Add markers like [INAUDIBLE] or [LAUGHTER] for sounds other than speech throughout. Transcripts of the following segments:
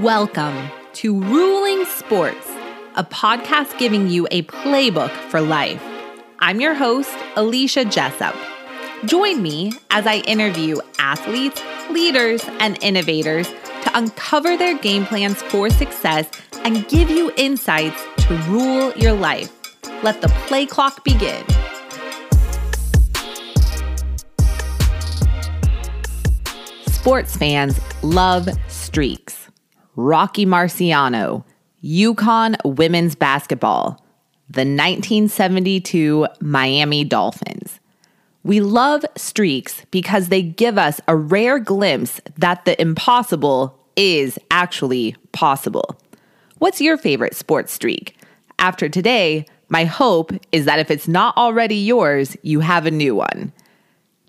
Welcome to Ruling Sports, a podcast giving you a playbook for life. I'm your host, Alicia Jessup. Join me as I interview athletes, leaders, and innovators to uncover their game plans for success and give you insights to rule your life. Let the play clock begin. Sports fans love streaks. Rocky Marciano, UConn women's basketball, the 1972 Miami Dolphins. We love streaks because they give us a rare glimpse that the impossible is actually possible. What's your favorite sports streak? After today, my hope is that if it's not already yours, you have a new one.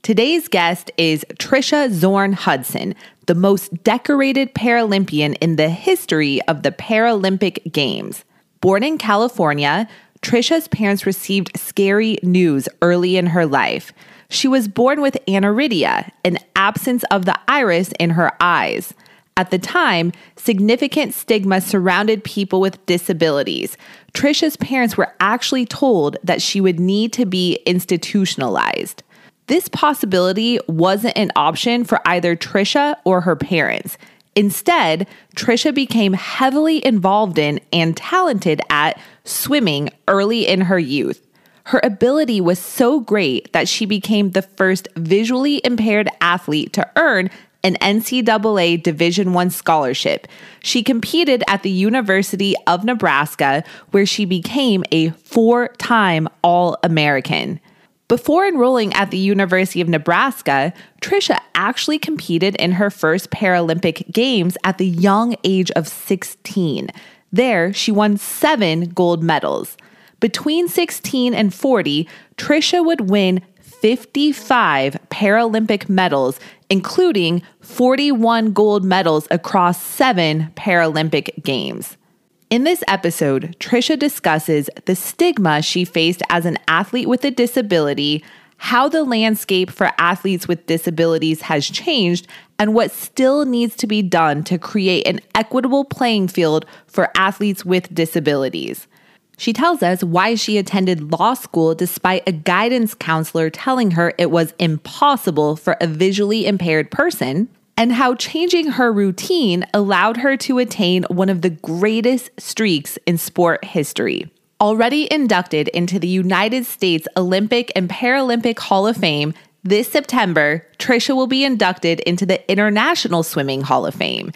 Today's guest is Trischa Zorn Hudson, the most decorated Paralympian in the history of the Paralympic Games. Born in California, Trischa's parents received scary news early in her life. She was born with aniridia, an absence of the iris in her eyes. At the time, significant stigma surrounded people with disabilities. Trischa's parents were actually told that she would need to be institutionalized. This possibility wasn't an option for either Trischa or her parents. Instead, Trischa became heavily involved in and talented at swimming early in her youth. Her ability was so great that she became the first visually impaired athlete to earn an NCAA Division 1 scholarship. She competed at the University of Nebraska where she became a four-time All-American. Before enrolling at the University of Nebraska, Trischa actually competed in her first Paralympic Games at the young age of 16. There, she won seven gold medals. Between 16 and 40, Trischa would win 55 Paralympic medals, including 41 gold medals across seven Paralympic Games. In this episode, Trischa discusses the stigma she faced as an athlete with a disability, how the landscape for athletes with disabilities has changed, and what still needs to be done to create an equitable playing field for athletes with disabilities. She tells us why she attended law school despite a guidance counselor telling her it was impossible for a visually impaired person and how changing her routine allowed her to attain one of the greatest streaks in sport history. Already inducted into the United States Olympic and Paralympic Hall of Fame, this September, Trischa will be inducted into the International Swimming Hall of Fame.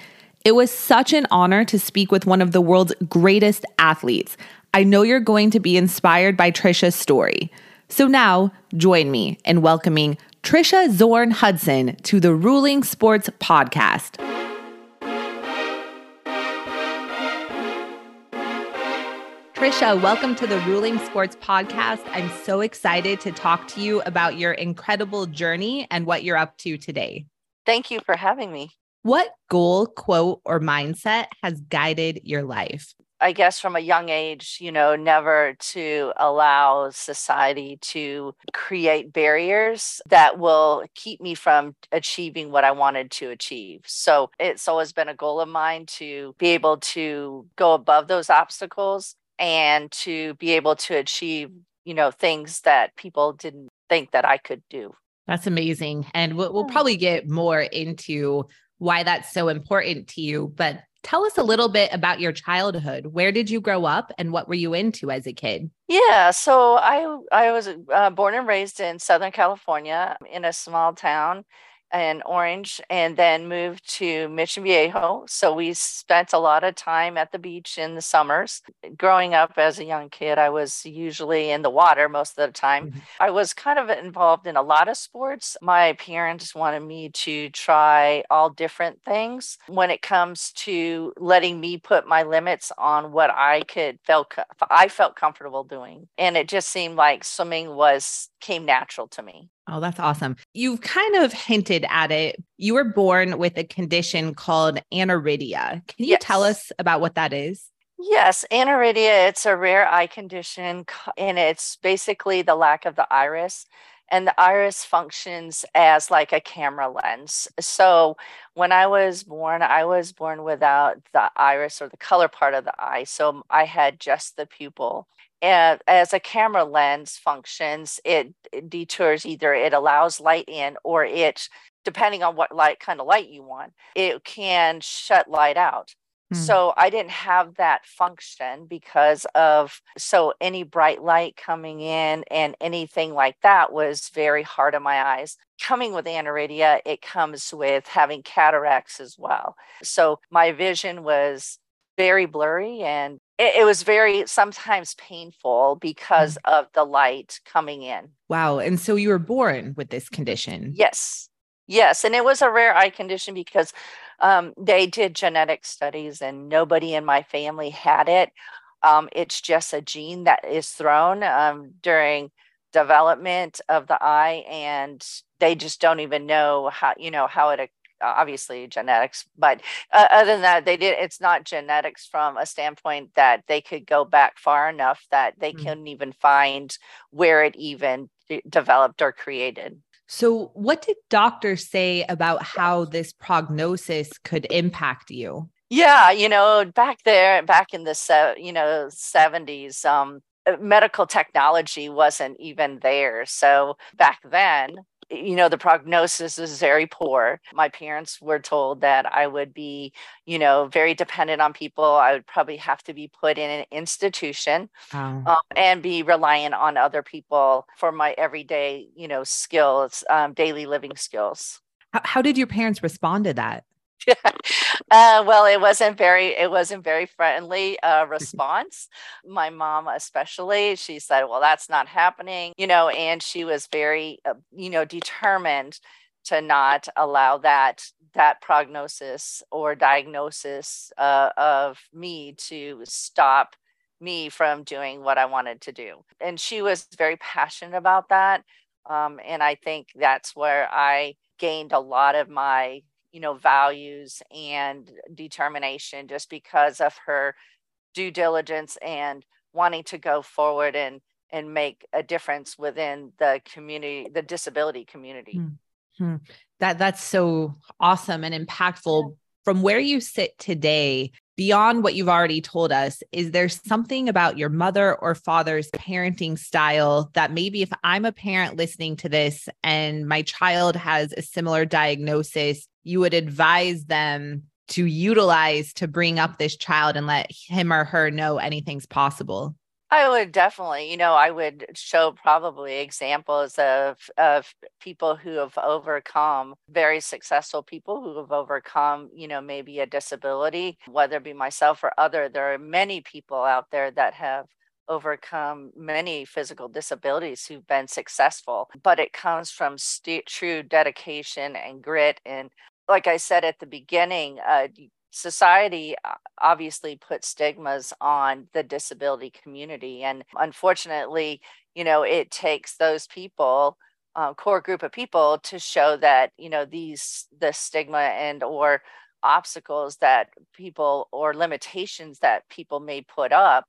It was such an honor to speak with one of the world's greatest athletes. I know you're going to be inspired by Trischa's story. So now, join me in welcoming Trischa Zorn Hudson to the Ruling Sports Podcast. Trischa, welcome to the Ruling Sports Podcast. I'm so excited to talk to you about your incredible journey and what you're up to today. Thank you for having me. What goal, quote, or mindset has guided your life? I guess from a young age, you know, never to allow society to create barriers that will keep me from achieving what I wanted to achieve. So it's always been a goal of mine to be able to go above those obstacles and to be able to achieve, you know, things that people didn't think that I could do. That's amazing. And we'll, we'll probably get more into why that's so important to you. But Tell us a little bit about your childhood. Where did you grow up and what were you into as a kid? Yeah, so I I was uh, born and raised in Southern California in a small town in Orange and then moved to Mission Viejo. So we spent a lot of time at the beach in the summers. Growing up as a young kid, I was usually in the water most of the time. Mm-hmm. I was kind of involved in a lot of sports. My parents wanted me to try all different things when it comes to letting me put my limits on what I could felt I felt comfortable doing. And it just seemed like swimming was came natural to me. Oh, that's awesome. You've kind of hinted at it. You were born with a condition called aniridia. Can you yes. tell us about what that is? Yes, aniridia, it's a rare eye condition and it's basically the lack of the iris. and the iris functions as like a camera lens. So when I was born, I was born without the iris or the color part of the eye. So I had just the pupil. And as a camera lens functions, it, it detours either it allows light in or it, depending on what light kind of light you want, it can shut light out. Hmm. So I didn't have that function because of so any bright light coming in and anything like that was very hard on my eyes. Coming with aniridia, it comes with having cataracts as well. So my vision was very blurry and it, it was very sometimes painful because mm. of the light coming in. Wow. And so you were born with this condition. Yes. Yes. And it was a rare eye condition because um, they did genetic studies and nobody in my family had it. Um, it's just a gene that is thrown um, during development of the eye and they just don't even know how you know how it obviously genetics but uh, other than that they did it's not genetics from a standpoint that they could go back far enough that they mm. couldn't even find where it even developed or created so, what did doctors say about how this prognosis could impact you? Yeah, you know, back there, back in the you know seventies, um, medical technology wasn't even there. So back then, you know the prognosis is very poor. My parents were told that i would be you know very dependent on people. I would probably have to be put in an institution um, and be reliant on other people for my everyday you know skills um, daily living skills. How, how did your parents respond to that uh, well, it wasn't very it wasn't very friendly uh, [LAUGHS] response. My mom, especially, she said, "Well, that's not happening," you know, and she was very, uh, you know, determined to not allow that that prognosis or diagnosis uh, of me to stop me from doing what I wanted to do. And she was very passionate about that. Um, and I think that's where I gained a lot of my you know values and determination just because of her due diligence and wanting to go forward and and make a difference within the community the disability community. Mm-hmm. that that's so awesome and impactful. From where you sit today beyond what you've already told us, is there something about your mother or father's parenting style that maybe if I'm a parent listening to this and my child has a similar diagnosis, you would advise them to utilize to bring up this child and let him or her know anything's possible? I would definitely, you know, I would show probably examples of of people who have overcome very successful people who have overcome, you know, maybe a disability, whether it be myself or other. There are many people out there that have overcome many physical disabilities who've been successful, but it comes from st- true dedication and grit and like I said at the beginning, uh, society uh, obviously puts stigmas on the disability community and unfortunately you know it takes those people uh, core group of people to show that you know these the stigma and or obstacles that people or limitations that people may put up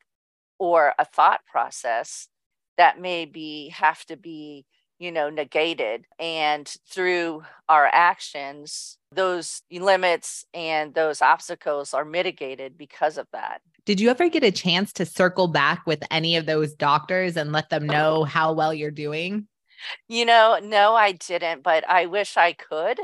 or a thought process that may be have to be you know negated. And through our actions those limits and those obstacles are mitigated because of that. Did you ever get a chance to circle back with any of those doctors and let them know how well you're doing? You know no i didn't but i wish i could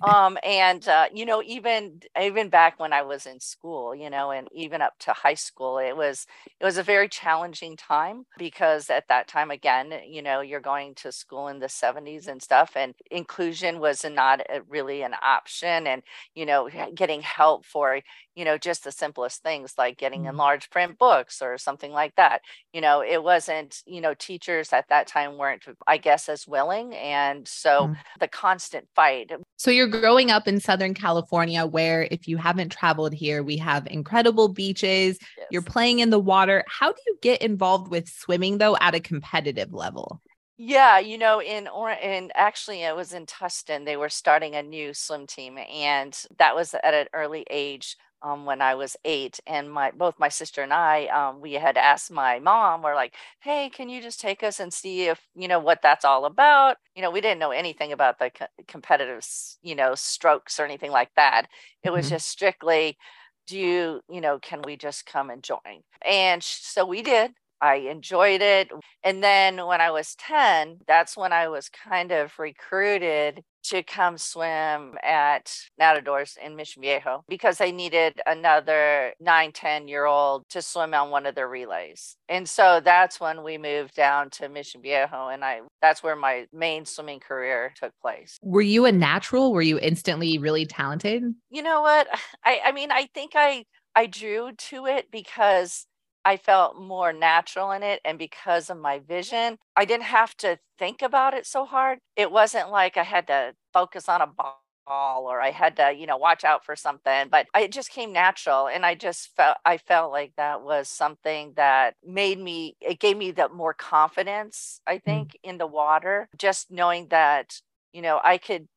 um, and uh, you know, even even back when I was in school, you know, and even up to high school, it was it was a very challenging time because at that time, again, you know, you're going to school in the 70s and stuff, and inclusion was not a, really an option, and you know, getting help for you know just the simplest things like getting in mm-hmm. large print books or something like that you know it wasn't you know teachers at that time weren't i guess as willing and so mm. the constant fight so you're growing up in southern california where if you haven't traveled here we have incredible beaches yes. you're playing in the water how do you get involved with swimming though at a competitive level yeah, you know, in or in actually it was in Tustin. They were starting a new swim team, and that was at an early age um, when I was eight, and my both my sister and I, um, we had asked my mom, we're like, "Hey, can you just take us and see if you know what that's all about?" You know, we didn't know anything about the co- competitive, you know, strokes or anything like that. It was mm-hmm. just strictly, do you, you know, can we just come and join? And so we did. I enjoyed it. And then when I was 10, that's when I was kind of recruited to come swim at Nadadores in Mission Viejo because they needed another nine, 10 year old to swim on one of their relays. And so that's when we moved down to Mission Viejo. And I that's where my main swimming career took place. Were you a natural? Were you instantly really talented? You know what? [SIGHS] I, I mean, I think I I drew to it because I felt more natural in it. And because of my vision, I didn't have to think about it so hard. It wasn't like I had to focus on a ball or I had to, you know, watch out for something, but it just came natural. And I just felt, I felt like that was something that made me, it gave me the more confidence, I mm. think, in the water, just knowing that, you know, I could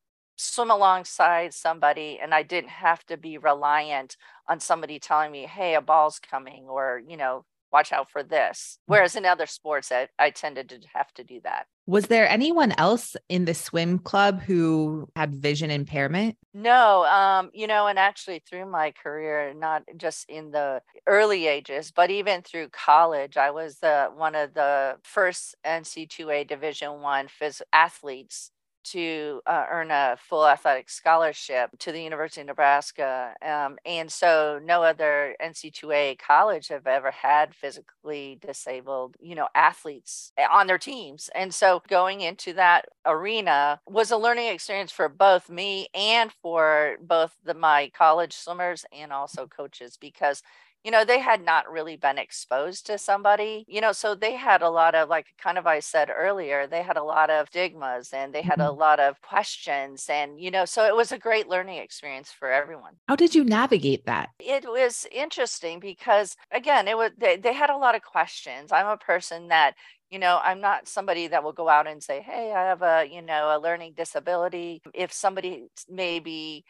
swim alongside somebody and I didn't have to be reliant on somebody telling me, hey, a ball's coming or, you know, watch out for this. Mm. Whereas in other sports, I, I tended to have to do that. Was there anyone else in the swim club who had vision impairment? No, um, you know, and actually through my career, not just in the early ages, but even through college, I was the one of the first NC2A Division One phys- athletes to uh, earn a full athletic scholarship to the University of Nebraska. Um, and so no other NC2A college have ever had physically disabled, you know, athletes eh, on their teams. And so going into that arena was a learning experience for both me and for both the my college swimmers and also coaches because you know, they had not really been exposed to somebody, you know, so they had a lot of, like, kind of I said earlier, they had a lot of stigmas and they had mm-hmm. a lot of questions. And, you know, so it was a great learning experience for everyone. How did you navigate that? It was interesting because, again, it was, they, they had a lot of questions. I'm a person that, you know i'm not somebody that will go out and say hey i have a you know a learning disability if somebody maybe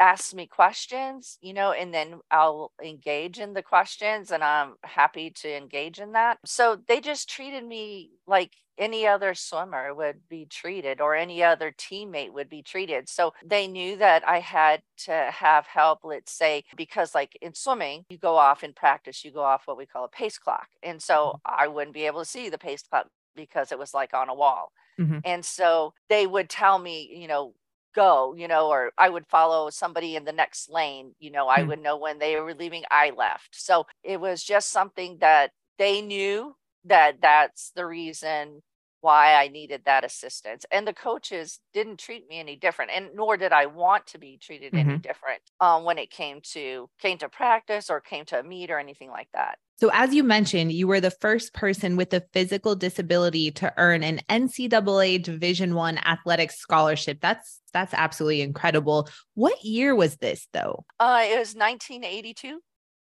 ask me questions, you know, and then I'll engage in the questions and I'm happy to engage in that. So they just treated me like any other swimmer would be treated or any other teammate would be treated. So they knew that I had to have help, let's say, because like in swimming, you go off in practice, you go off what we call a pace clock. And so mm-hmm. I wouldn't be able to see the pace clock because it was like on a wall. Mm-hmm. And so they would tell me, you know, go, you know, or I would follow somebody in the next lane, you know, I mm. would know when they were leaving, I left. So it was just something that they knew that that's the reason why I needed that assistance. And the coaches didn't treat me any different, and nor did I want to be treated mm-hmm. any different um, when it came to came to practice or came to a meet or anything like that. So, as you mentioned, you were the first person with a physical disability to earn an NCAA Division One athletics scholarship. That's that's absolutely incredible. What year was this, though? Uh, it was 1982.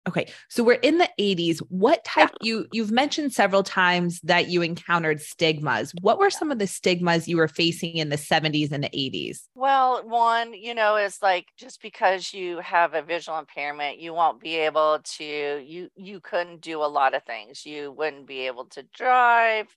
Okay. So we're in the 80s. What type yeah. you you've mentioned several times that you encountered stigmas. What were some of the stigmas you were facing in the 70s and the 80s? Well, one, you know, is like just because you have a visual impairment, you won't be able to you you couldn't do a lot of things. You wouldn't be able to drive,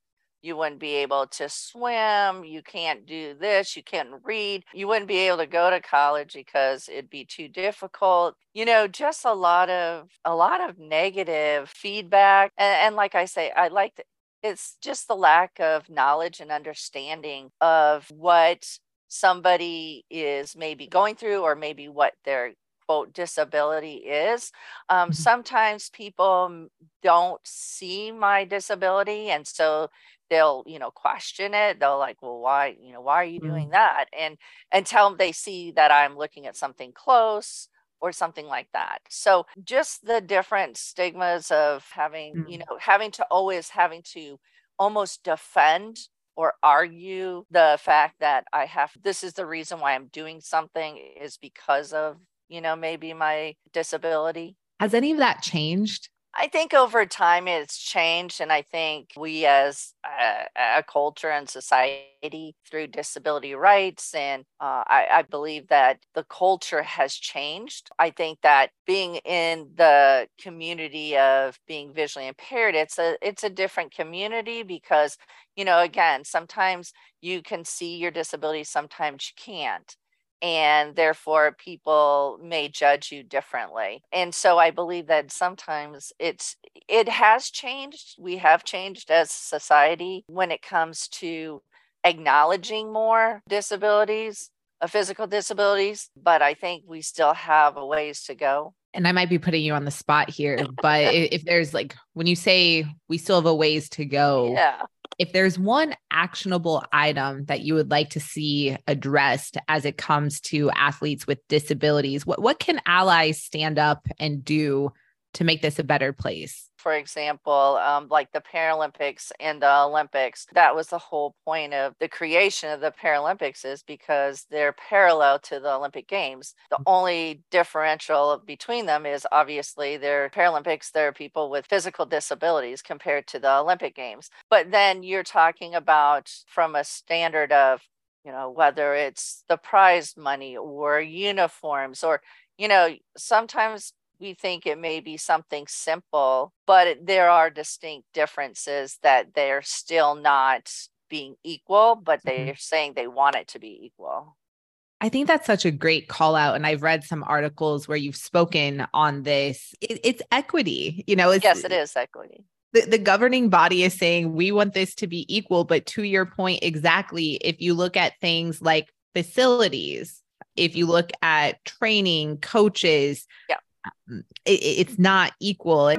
you wouldn't be able to swim, you can't do this, you can't read, you wouldn't be able to go to college because it'd be too difficult. You know, just a lot of a lot of negative feedback. And, and like I say, I like to, it's just the lack of knowledge and understanding of what somebody is maybe going through or maybe what their quote disability is. Um, mm-hmm. Sometimes people don't see my disability, and so they'll you know question it. They'll like, well, why you know why are you mm-hmm. doing that? And until they see that I'm looking at something close or something like that. So just the different stigmas of having mm-hmm. you know having to always having to almost defend or argue the fact that I have this is the reason why I'm doing something is because of you know, maybe my disability. Has any of that changed? I think over time it's changed. And I think we as a, a culture and society through disability rights, and uh, I, I believe that the culture has changed. I think that being in the community of being visually impaired, it's a it's a different community because, you know, again, sometimes you can see your disability, sometimes you can't and therefore people may judge you differently. And so i believe that sometimes it's it has changed. We have changed as society when it comes to acknowledging more disabilities uh, physical disabilities but i think we still have a ways to go. And I might be putting you on the spot here, but [LAUGHS] if there's like when you say we still have a ways to go, yeah if there's one actionable item that you would like to see addressed as it comes to athletes with disabilities, what, what can allies stand up and do to make this a better place? for example, um, like the Paralympics and the Olympics. That was the whole point of the creation of the Paralympics, is because they're parallel to the Olympic Games. The only differential between them is obviously they're Paralympics, they're people with physical disabilities compared to the Olympic Games. But then you're talking about from a standard of you know whether it's the prize money or uniforms or you know sometimes we think it may be something simple, but there are distinct differences that they're still not being equal, but they're mm-hmm. saying they want it to be equal. I think that's such a great call out. And I've read some articles where you've spoken on this. It, it's equity, you know, it's, yes, it is equity. The, the governing body is saying we want this to be equal. But to your point, exactly, if you look at things like facilities, if you look at training, coaches, yeah Um, it, it's not equal.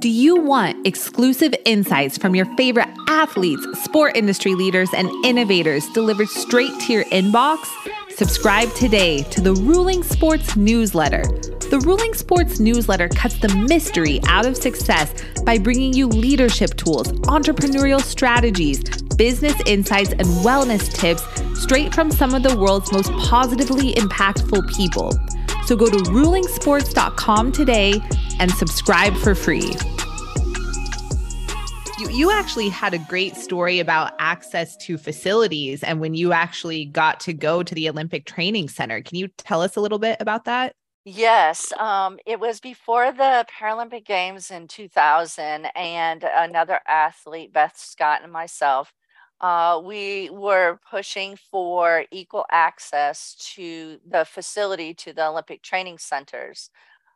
Do you want exclusive insights from your favorite athletes, sport industry leaders, and innovators delivered straight to your inbox? Subscribe today to the Ruling Sports newsletter. The Ruling Sports newsletter cuts the mystery out of success by bringing you leadership tools, entrepreneurial strategies, business insights, and wellness tips straight from some of the world's most positively impactful people. So go to rulingsports.com today and subscribe for free. You, you actually had a great story about access to facilities and when you actually got to go to the Olympic Training Center. Can you tell us a little bit about that? Yes, um, it was before the Paralympic Games in 2000, and another athlete, Beth Scott, and myself uh, we were pushing for equal access to the facility to the Olympic training centers.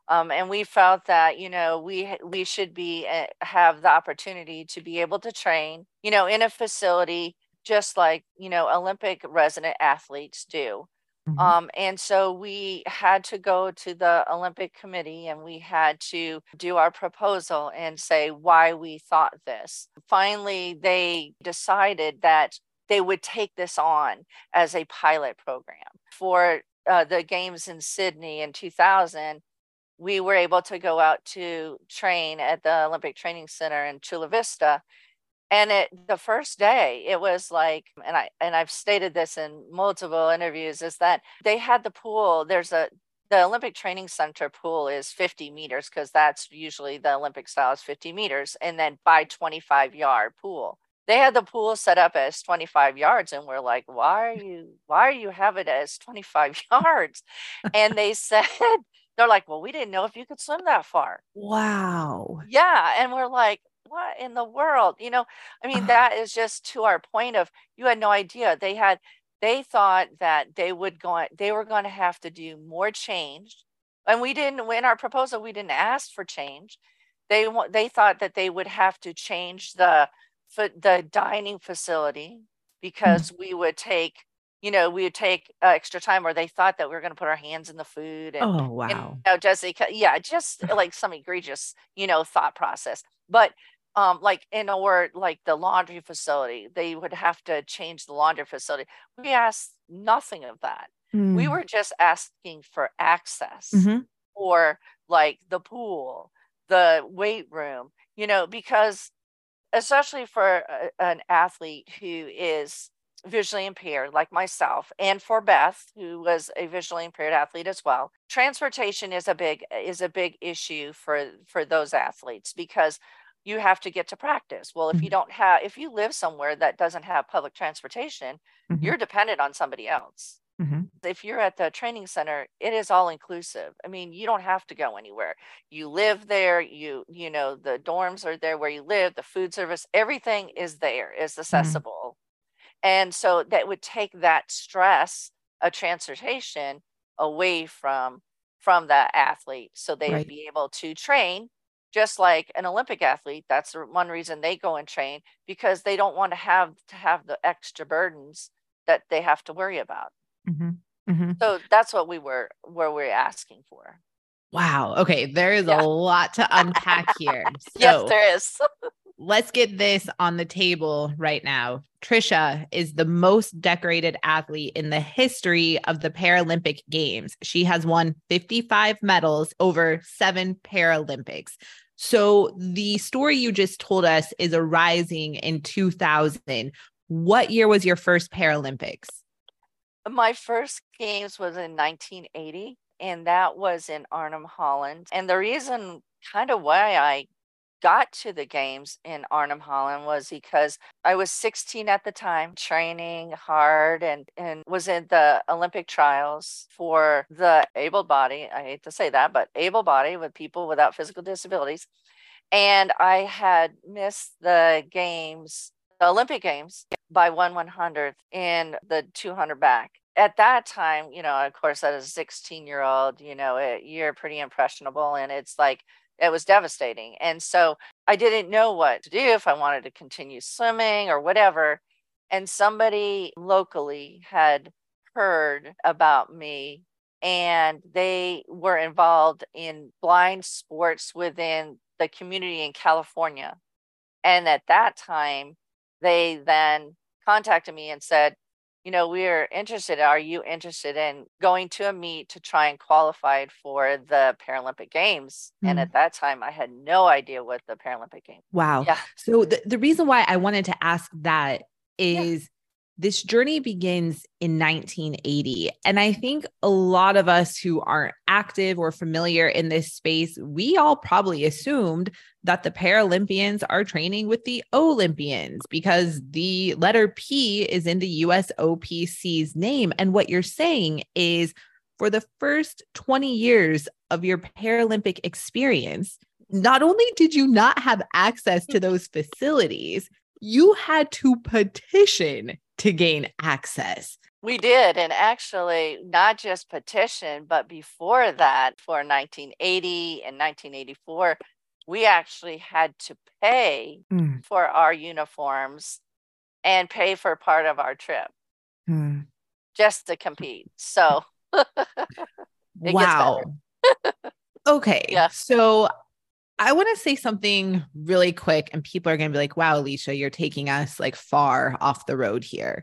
Um, and we felt that you know we we should be uh, have the opportunity to be able to train you know in a facility just like you know Olympic resident athletes do. Mm-hmm. Um, and so we had to go to the Olympic Committee and we had to do our proposal and say why we thought this. Finally, they decided that they would take this on as a pilot program. For uh, the games in Sydney in 2000, we were able to go out to train at the Olympic Training Center in Chula Vista and it the first day it was like and i and i've stated this in multiple interviews is that they had the pool there's a the olympic training center pool is 50 meters because that's usually the olympic style is 50 meters and then by 25 yard pool. They had the pool set up as 25 yards and we're like why are you why are you have it as 25 [LAUGHS] yards? And they said [LAUGHS] they're like well we didn't know if you could swim that far. Wow. Yeah and we're like what in the world? You know, I mean, [SIGHS] that is just to our point of you had no idea. They had they thought that they would go they were going to have to do more change. And we didn't in our proposal, we didn't ask for change. They they thought that they would have to change the the dining facility mm. because we would take you know, we would take uh, extra time or they thought that we were going to put our hands in the food. And, oh, wow. And, you know, Jessica, yeah, just like some egregious, you know, thought process. But um, like in or like the laundry facility, they would have to change the laundry facility. We asked nothing of that. Mm. We were just asking for access mm-hmm. or like the pool, the weight room, you know, because especially for a, an athlete who is visually impaired, like myself, and for Beth, who was a visually impaired athlete as well, transportation is a big is a big issue for for those athletes because you have to get to practice. Well, if mm-hmm. you don't have if you live somewhere that doesn't have public transportation, mm-hmm. you're dependent on somebody else. Mm-hmm. If you're at the training center, it is all inclusive. I mean, you don't have to go anywhere. You live there, you you know, the dorms are there where you live, the food service, everything is there, is mm-hmm. accessible. Mm-hmm. And so that would take that stress of transportation away from from the athlete so they'd right. be able to train just like an olympic athlete that's one reason they go and train because they don't want to have to have the extra burdens that they have to worry about Mm-hmm. Mm-hmm. So that's what we were where we're asking for. Wow. Okay. There is yeah. a lot to unpack [LAUGHS] here. So yes, there is. [LAUGHS] let's get this on the table right now. Trischa is the most decorated athlete in the history of the Paralympic Games. She has won 55 medals over seven Paralympics. So the story you just told us is arising in 2000. What year was your first Paralympics? My first games was in 1980, and that was in Arnhem, Holland. And the reason, kind of, why I got to the games in Arnhem, Holland was because I was 16 at the time, training hard and, and was in the Olympic trials for the able body. I hate to say that, but able body with people without physical disabilities. And I had missed the games, the Olympic Games by one one hundredth in the 200 back. At that time, you know, of course, as a 16 year old, you know, it, you're pretty impressionable and it's like, it was devastating. And so I didn't know what to do if I wanted to continue swimming or whatever. And somebody locally had heard about me and they were involved in blind sports within the community in California. And at that time, they then contacted me and said, you know, we're interested. Are you interested in going to a meet to try and qualify for the Paralympic Games? Mm. And at that time, I had no idea what the Paralympic Games. Wow. Yeah. So the, the reason why I wanted to ask that is this journey begins in 1980. And I think a lot of us who aren't active or familiar in this space, we all probably assumed that the Paralympians are training with the Olympians because the letter P is in the USOPC's name. And what you're saying is for the first 20 years of your Paralympic experience, not only did you not have access to those facilities, you had to petition to gain access. We did. And actually, not just petition, but before that, for 1980 and 1984, we actually had to pay mm. for our uniforms and pay for part of our trip mm. just to compete. So, [LAUGHS] wow. [LAUGHS] okay. Yeah. So, I want to say something really quick, and people are going to be like, wow, Alicia, you're taking us like far off the road here.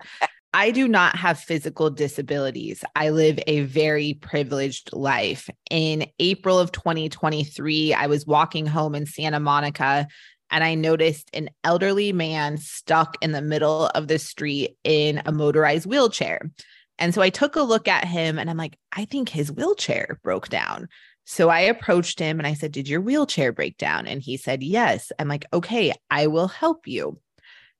I do not have physical disabilities. I live a very privileged life. In April of 2023, I was walking home in Santa Monica and I noticed an elderly man stuck in the middle of the street in a motorized wheelchair. And so I took a look at him and I'm like, I think his wheelchair broke down. So I approached him and I said, Did your wheelchair break down? And he said, Yes. I'm like, Okay, I will help you.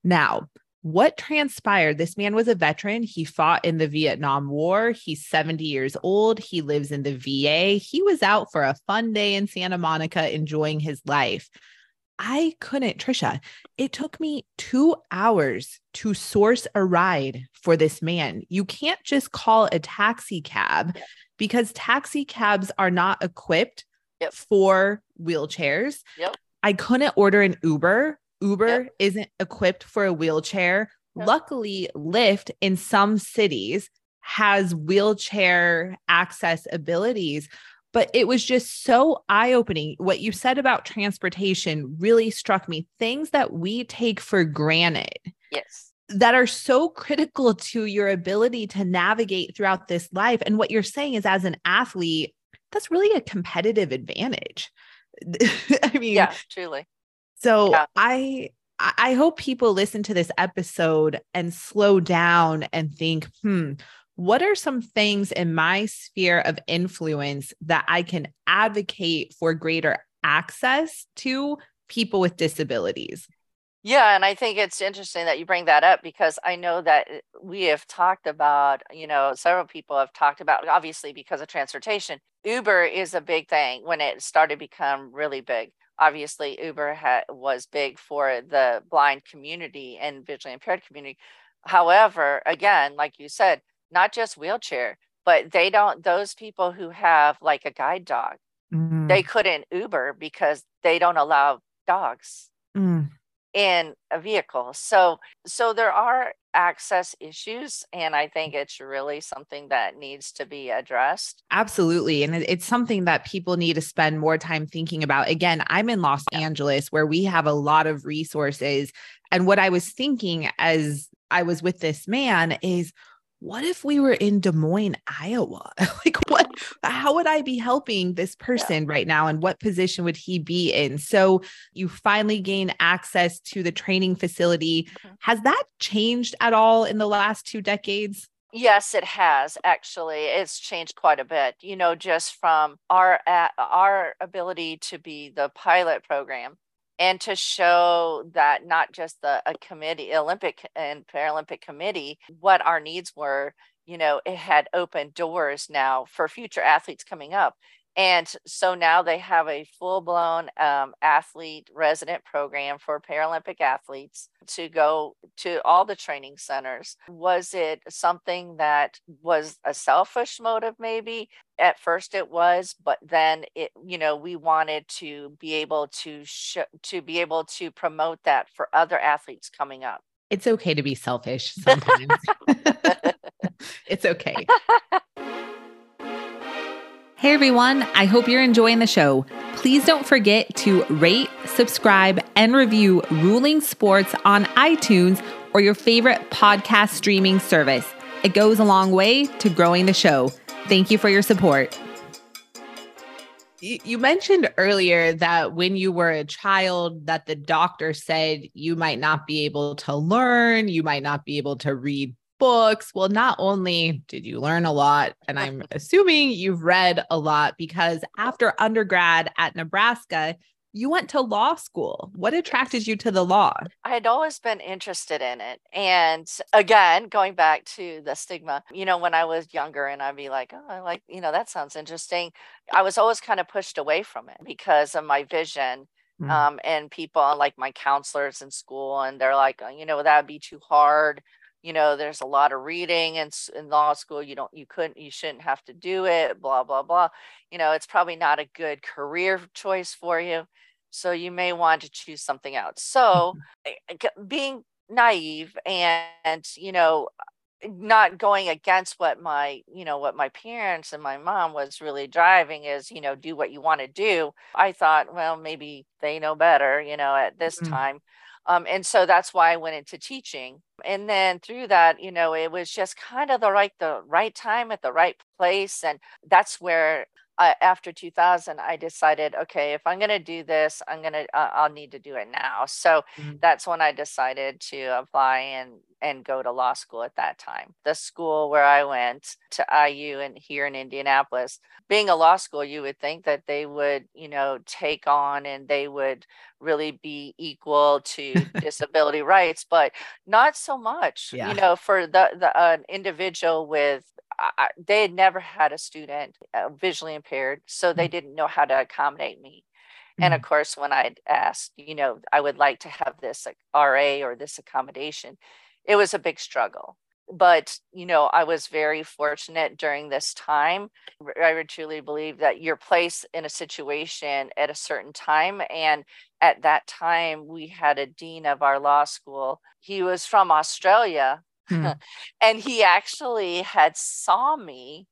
Now, what transpired? This man was a veteran. He fought in the Vietnam War. He's 70 years old. He lives in the VA. He was out for a fun day in Santa Monica enjoying his life. I couldn't, Trischa. It took me two hours to source a ride for this man. You can't just call a taxi cab because taxi cabs are not equipped yep. for wheelchairs. Yep. I couldn't order an Uber. Uber yep. isn't equipped for a wheelchair. Luckily, Lyft in some cities has wheelchair access abilities, but it was just so eye opening. What you said about transportation really struck me. Things that we take for granted. Yes that are so critical to your ability to navigate throughout this life. And what you're saying is, as an athlete, that's really a competitive advantage. [LAUGHS] I mean, yeah, truly. So yeah. I I hope people listen to this episode and slow down and think, hmm, what are some things in my sphere of influence that I can advocate for greater access to people with disabilities? Yeah, and I think it's interesting that you bring that up because I know that eh, we have talked about, you know, several people have talked about obviously because of transportation. Uber is a big thing when it started to become really big. Obviously, Uber ha- was big for the blind community and visually impaired community. However, again, like you said, not just wheelchair, but they don't those people who have like a guide dog, mm-hmm. they couldn't Uber because they don't allow dogs. Mm in a vehicle. So so there are access issues and I think it's really something that needs to be addressed. Absolutely and it's something that people need to spend more time thinking about. Again, I'm in Los yeah. Angeles where we have a lot of resources and what I was thinking as I was with this man is what if we were in Des Moines, Iowa? [LAUGHS] like, what, how would I be helping this person yeah. right now? And what position would he be in? So, you finally gain access to the training facility. Mm-hmm. Has that changed at all in the last two decades? Yes, it has actually. It's changed quite a bit. You know, just from our uh, our ability to be the pilot program and to show that not just the a committee olympic and paralympic committee what our needs were you know it had opened doors now for future athletes coming up and so now they have a full blown um, athlete resident program for Paralympic athletes to go to all the training centers. Was it something that was a selfish motive, maybe? At first it was, but then it, you know, we wanted to be able to sh- to be able to promote that for other athletes coming up. It's okay to be selfish [LAUGHS] sometimes. [LAUGHS] it's okay. [LAUGHS] Hey everyone, I hope you're enjoying the show. Please don't forget to rate, subscribe, and review Ruling Sports on iTunes or your favorite podcast streaming service. It goes a long way to growing the show. Thank you for your support. You mentioned earlier that when you were a child that the doctor said you might not be able to learn, you might not be able to read books. Well, not only did you learn a lot, and I'm [LAUGHS] assuming you've read a lot because after undergrad at Nebraska, you went to law school. What attracted you to the law? I had always been interested in it. And again, going back to the stigma, you know, when I was younger and I'd be like, oh, I like, you know, that sounds interesting. I was always kind of pushed away from it because of my vision. Mm. Um, and people like my counselors in school, and they're like, oh, you know, that would be too hard you know there's a lot of reading and in, in law school you don't you couldn't you shouldn't have to do it blah blah blah you know it's probably not a good career choice for you so you may want to choose something else so [LAUGHS] mm-hmm. being naive and, and you know not going against what my you know what my parents and my mom was really driving is you know do what you want to do i thought well maybe they know better you know at this mm-hmm. time um, and so that's why I went into teaching. And then through that, you know, it was just kind of the right the right time at the right place. And that's where uh, after 2000 i decided okay if i'm going to do this i'm going to uh, i'll need to do it now so mm-hmm. that's when i decided to apply and and go to law school at that time the school where i went to iu and here in indianapolis being a law school you would think that they would you know take on and they would really be equal to [LAUGHS] disability rights but not so much yeah. you know for the the uh, individual with I, they had never had a student uh, visually impaired, so they mm-hmm. didn't know how to accommodate me. And of mm. course, when I'd asked, you know, I would like to have this like, RA or this accommodation, it was a big struggle. But, you know, I was very fortunate during this time. I would truly believe that your place in a situation at a certain time. And at that time, we had a dean of our law school. He was from Australia, Mm. [LAUGHS] and he actually had saw me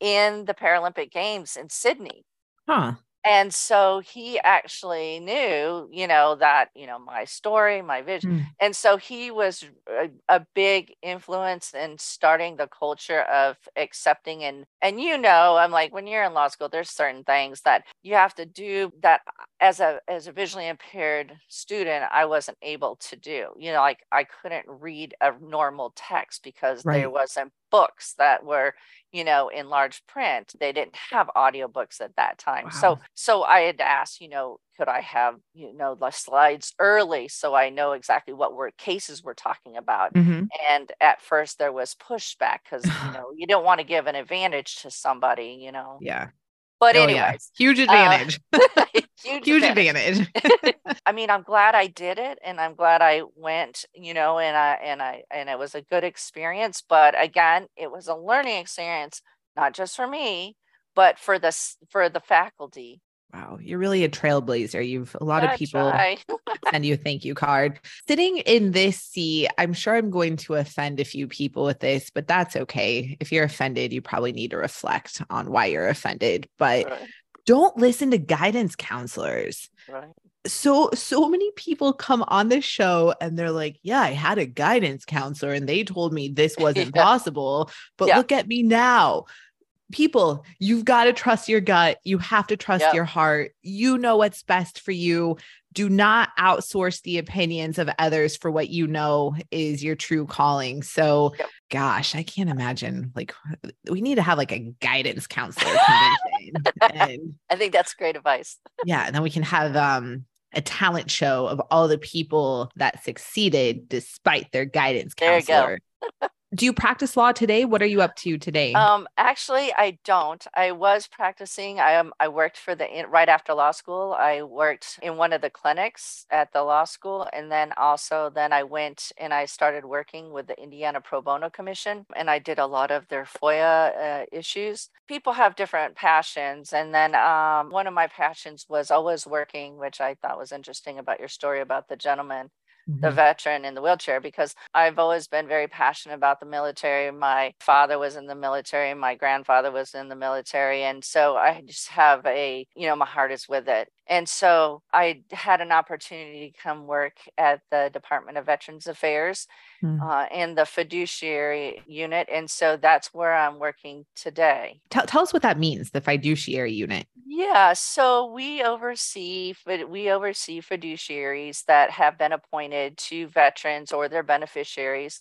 in the Paralympic Games in Sydney. Huh. And so he actually knew you know that you know my story my vision mm. and so he was a, a, big influence in starting the culture of accepting and and you know i'm like when you're in law school there's certain things that you have to do that as a as a visually impaired student i wasn't able to do you know like i couldn't read a normal text because right. there wasn't books that were you know in large print. They didn't have audiobooks at that time. Wow. so so i had asked you know could i have you know the slides early so i know exactly what were cases we're talking about? Mm-hmm. and at first there was pushback because you [SIGHS] know you don't want to give an advantage to somebody you know? Yeah but oh, anyways, yeah. huge uh, advantage. Uh, [LAUGHS] huge, [LAUGHS] huge advantage. advantage. [LAUGHS] I mean, I'm glad I did it, and I'm glad I went. You know, and I and I and it was a good experience. But again, it was a learning experience, not just for me, but for the for the faculty Wow, you're really a trailblazer. You've a lot of people [LAUGHS] send you a thank you card. Sitting in this seat, I'm sure I'm going to offend a few people with this, but that's okay. If you're offended, you probably need to reflect on why you're offended. But right. don't listen to guidance counselors. Right. So so many people come on this show and they're like, "Yeah, I had a guidance counselor and they told me this [LAUGHS] wasn't yeah. possible, but yeah. look at me now." People, you've got to trust your gut. You have to trust yep. your heart. You know what's best for you. Do not outsource the opinions of others for what you know is your true calling. So, yep. gosh, I can't imagine. Like, we need to have like a guidance counselor [LAUGHS] and, I think that's great advice. yeah. And then we can have um a talent show of all the people that succeeded despite their guidance counselor. [LAUGHS] do you practice law today? What are you up to today? Um, actually, I don't. I was practicing. I um, I worked for the right after law school. I worked in one of the clinics at the law school, and then also then I went and I started working with the Indiana Pro Bono Commission, and I did a lot of their FOIA uh, issues. People have different passions, and then um, one of my passions was always working, which I thought was interesting about your story about the gentleman mm-hmm. the veteran in the wheelchair because I've always been very passionate about the military. My father was in the military, my grandfather was in the military. And so I just have a, you know, my heart is with it. And so I had an opportunity to come work at the Department of Veterans Affairs mm. uh, in the fiduciary unit. And so that's where I'm working today. Tell, tell us what that means, the fiduciary unit. Yeah, so we oversee we oversee fiduciaries that have been appointed to veterans or their beneficiaries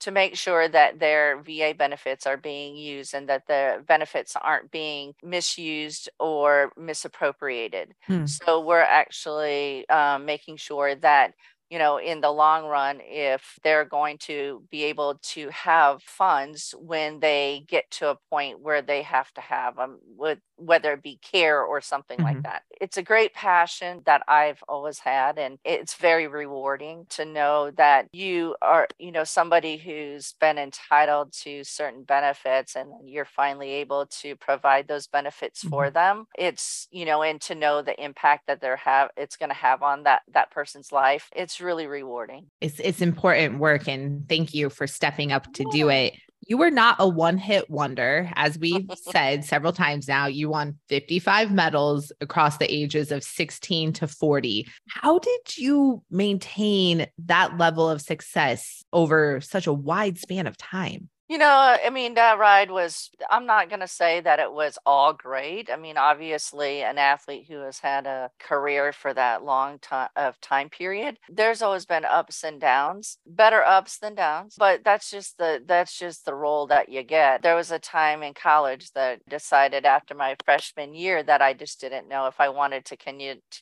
to make sure that their VA benefits are being used and that the benefits aren't being misused or misappropriated. Hmm. So we're actually um, making sure that you know, in the long run, if they're going to be able to have funds when they get to a point where they have to have them, with, whether it be care or something mm-hmm. like that. It's a great passion that I've always had, and it's very rewarding to know that you are, you know, somebody who's been entitled to certain benefits and you're finally able to provide those benefits mm-hmm. for them. It's, you know, and to know the impact that they're have it's going to have on that that person's life. It's it's really rewarding. It's it's important work and thank you for stepping up to do it. You were not a one-hit wonder as we've [LAUGHS] said several times now. You won 55 medals across the ages of 16 to 40. How did you maintain that level of success over such a wide span of time? You know, I mean, that ride was, I'm not going to say that it was all great. I mean, obviously, an athlete who has had a career for that long time of uh, time period, there's always been ups and downs, better ups than downs, but that's just the, that's just the role that you get. There was a time in college that decided after my freshman year that I just didn't know if I wanted to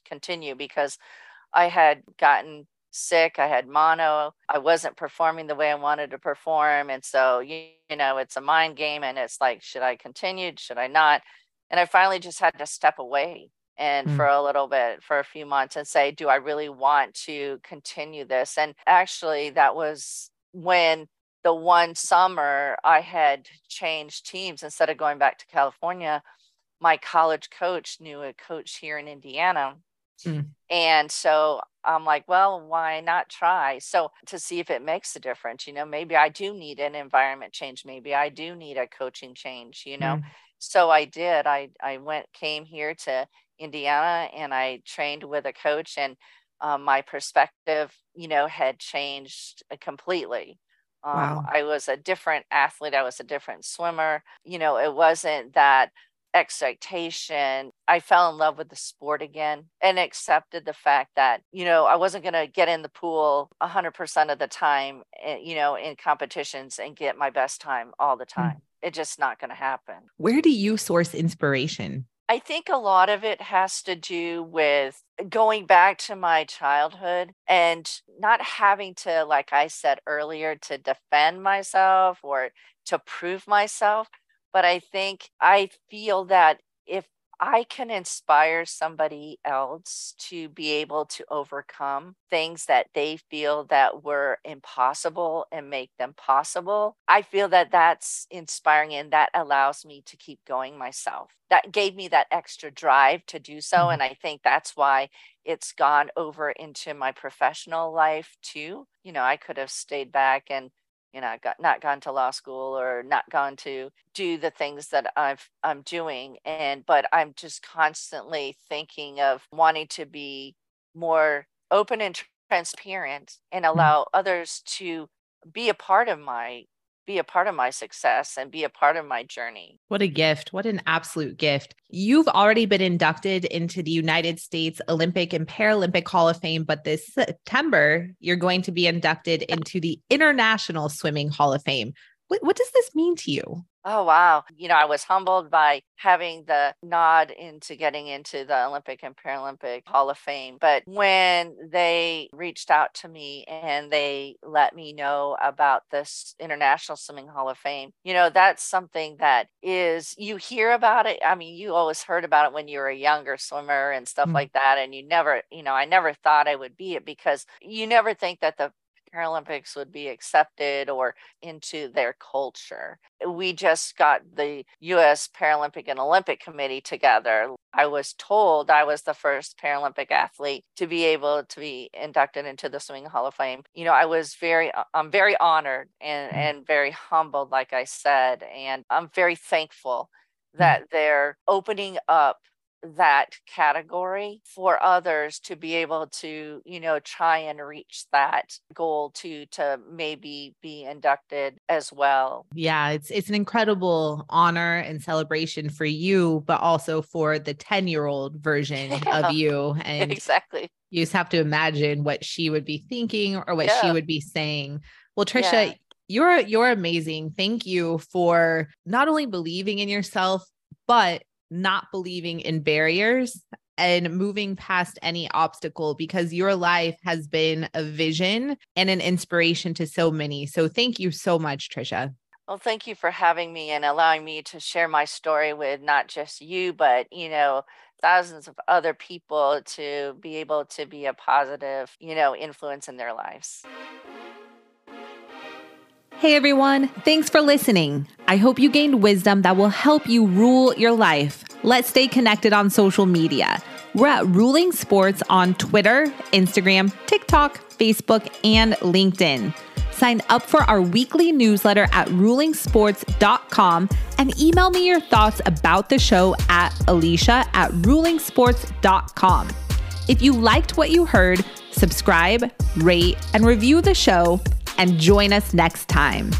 continue because I had gotten sick. I had mono. I wasn't performing the way I wanted to perform. And so, you, you know, it's a mind game and it's like, should I continue? Should I not? And I finally just had to step away and mm. for a little bit, for a few months and say, do I really want to continue this? And actually, that was when the one summer I had changed teams instead of going back to California. My college coach knew a coach here in Indiana Mm. And so I'm like, well, why not try? So to see if it makes a difference, you know, maybe I do need an environment change. Maybe I do need a coaching change, you know. Mm. So I did. I I went came here to Indiana and I trained with a coach and um, my perspective, you know, had changed uh, completely. Um, wow. I was a different athlete. I was a different swimmer. You know, it wasn't that expectation. I fell in love with the sport again and accepted the fact that, you know, I wasn't going to get in the pool 100% of the time, eh, you know, in competitions and get my best time all the hmm. time. Mm. It's just not going to happen. Where do you source inspiration? I think a lot of it has to do with going back to my childhood and not having to, like I said earlier, to defend myself or to prove myself. But I think I feel that if I can inspire somebody else to be able to overcome things that they feel that were impossible and make them possible. I feel that that's inspiring and that allows me to keep going myself. That gave me that extra drive to do so. Mm-hmm. And I think that's why it's gone over into my professional life too. You know, I could have stayed back and you know I got not gone to law school or not gone to do the things that i've i'm doing and but i'm just constantly thinking of wanting to be more open and transparent and mm-hmm. allow others to be a part of my be a part of my success and be a part of my journey. What a gift. What an absolute gift. You've already been inducted into the United States Olympic and Paralympic Hall of Fame, but this September, you're going to be inducted [LAUGHS] into the International Swimming Hall of Fame. What, what does this mean to you? Oh, wow. You know, I was humbled by having the nod into getting into the Olympic and Paralympic Hall of Fame. But when they reached out to me and they let me know about this International Swimming Hall of Fame, you know, that's something that is, you hear about it. I mean, you always heard about it when you were a younger swimmer and stuff mm-hmm. like that. And you never, you know, I never thought I would be it because you never think that the Paralympics would be accepted or into their culture. We just got the US Paralympic and Olympic Committee together. I was told I was the first Paralympic athlete to be able to be inducted into the Swimming Hall of Fame. You know, I was very, uh, I'm very honored and, mm. and very humbled, like I said, and I'm very thankful mm. that they're opening up that category for others to be able to you know try and reach that goal to to maybe be inducted as well. Yeah it's it's an incredible honor and celebration for you but also for the 10 year old version yeah, of [LAUGHS] you. And exactly. you just have to imagine what she would be thinking or what yeah. she would be saying. Well Trischa yeah. you're you're amazing. Thank you for not only believing in yourself but not believing in barriers and moving past any obstacle because your life has been a vision and an inspiration to so many. So thank you so much, Trischa. Well, thank you for having me and allowing me to share my story with not just you, but, you know, thousands of other people to be able to be a positive, you know, influence in their lives. Hey everyone, thanks for listening. I hope you gained wisdom that will help you rule your life. Let's stay connected on social media. We're at Ruling Sports on Twitter, Instagram, TikTok, Facebook, and LinkedIn. Sign up for our weekly newsletter at rulingsports.com and email me your thoughts about the show at alicia at rulingsports.com. If you liked what you heard, subscribe, rate, and review the show and join us next time.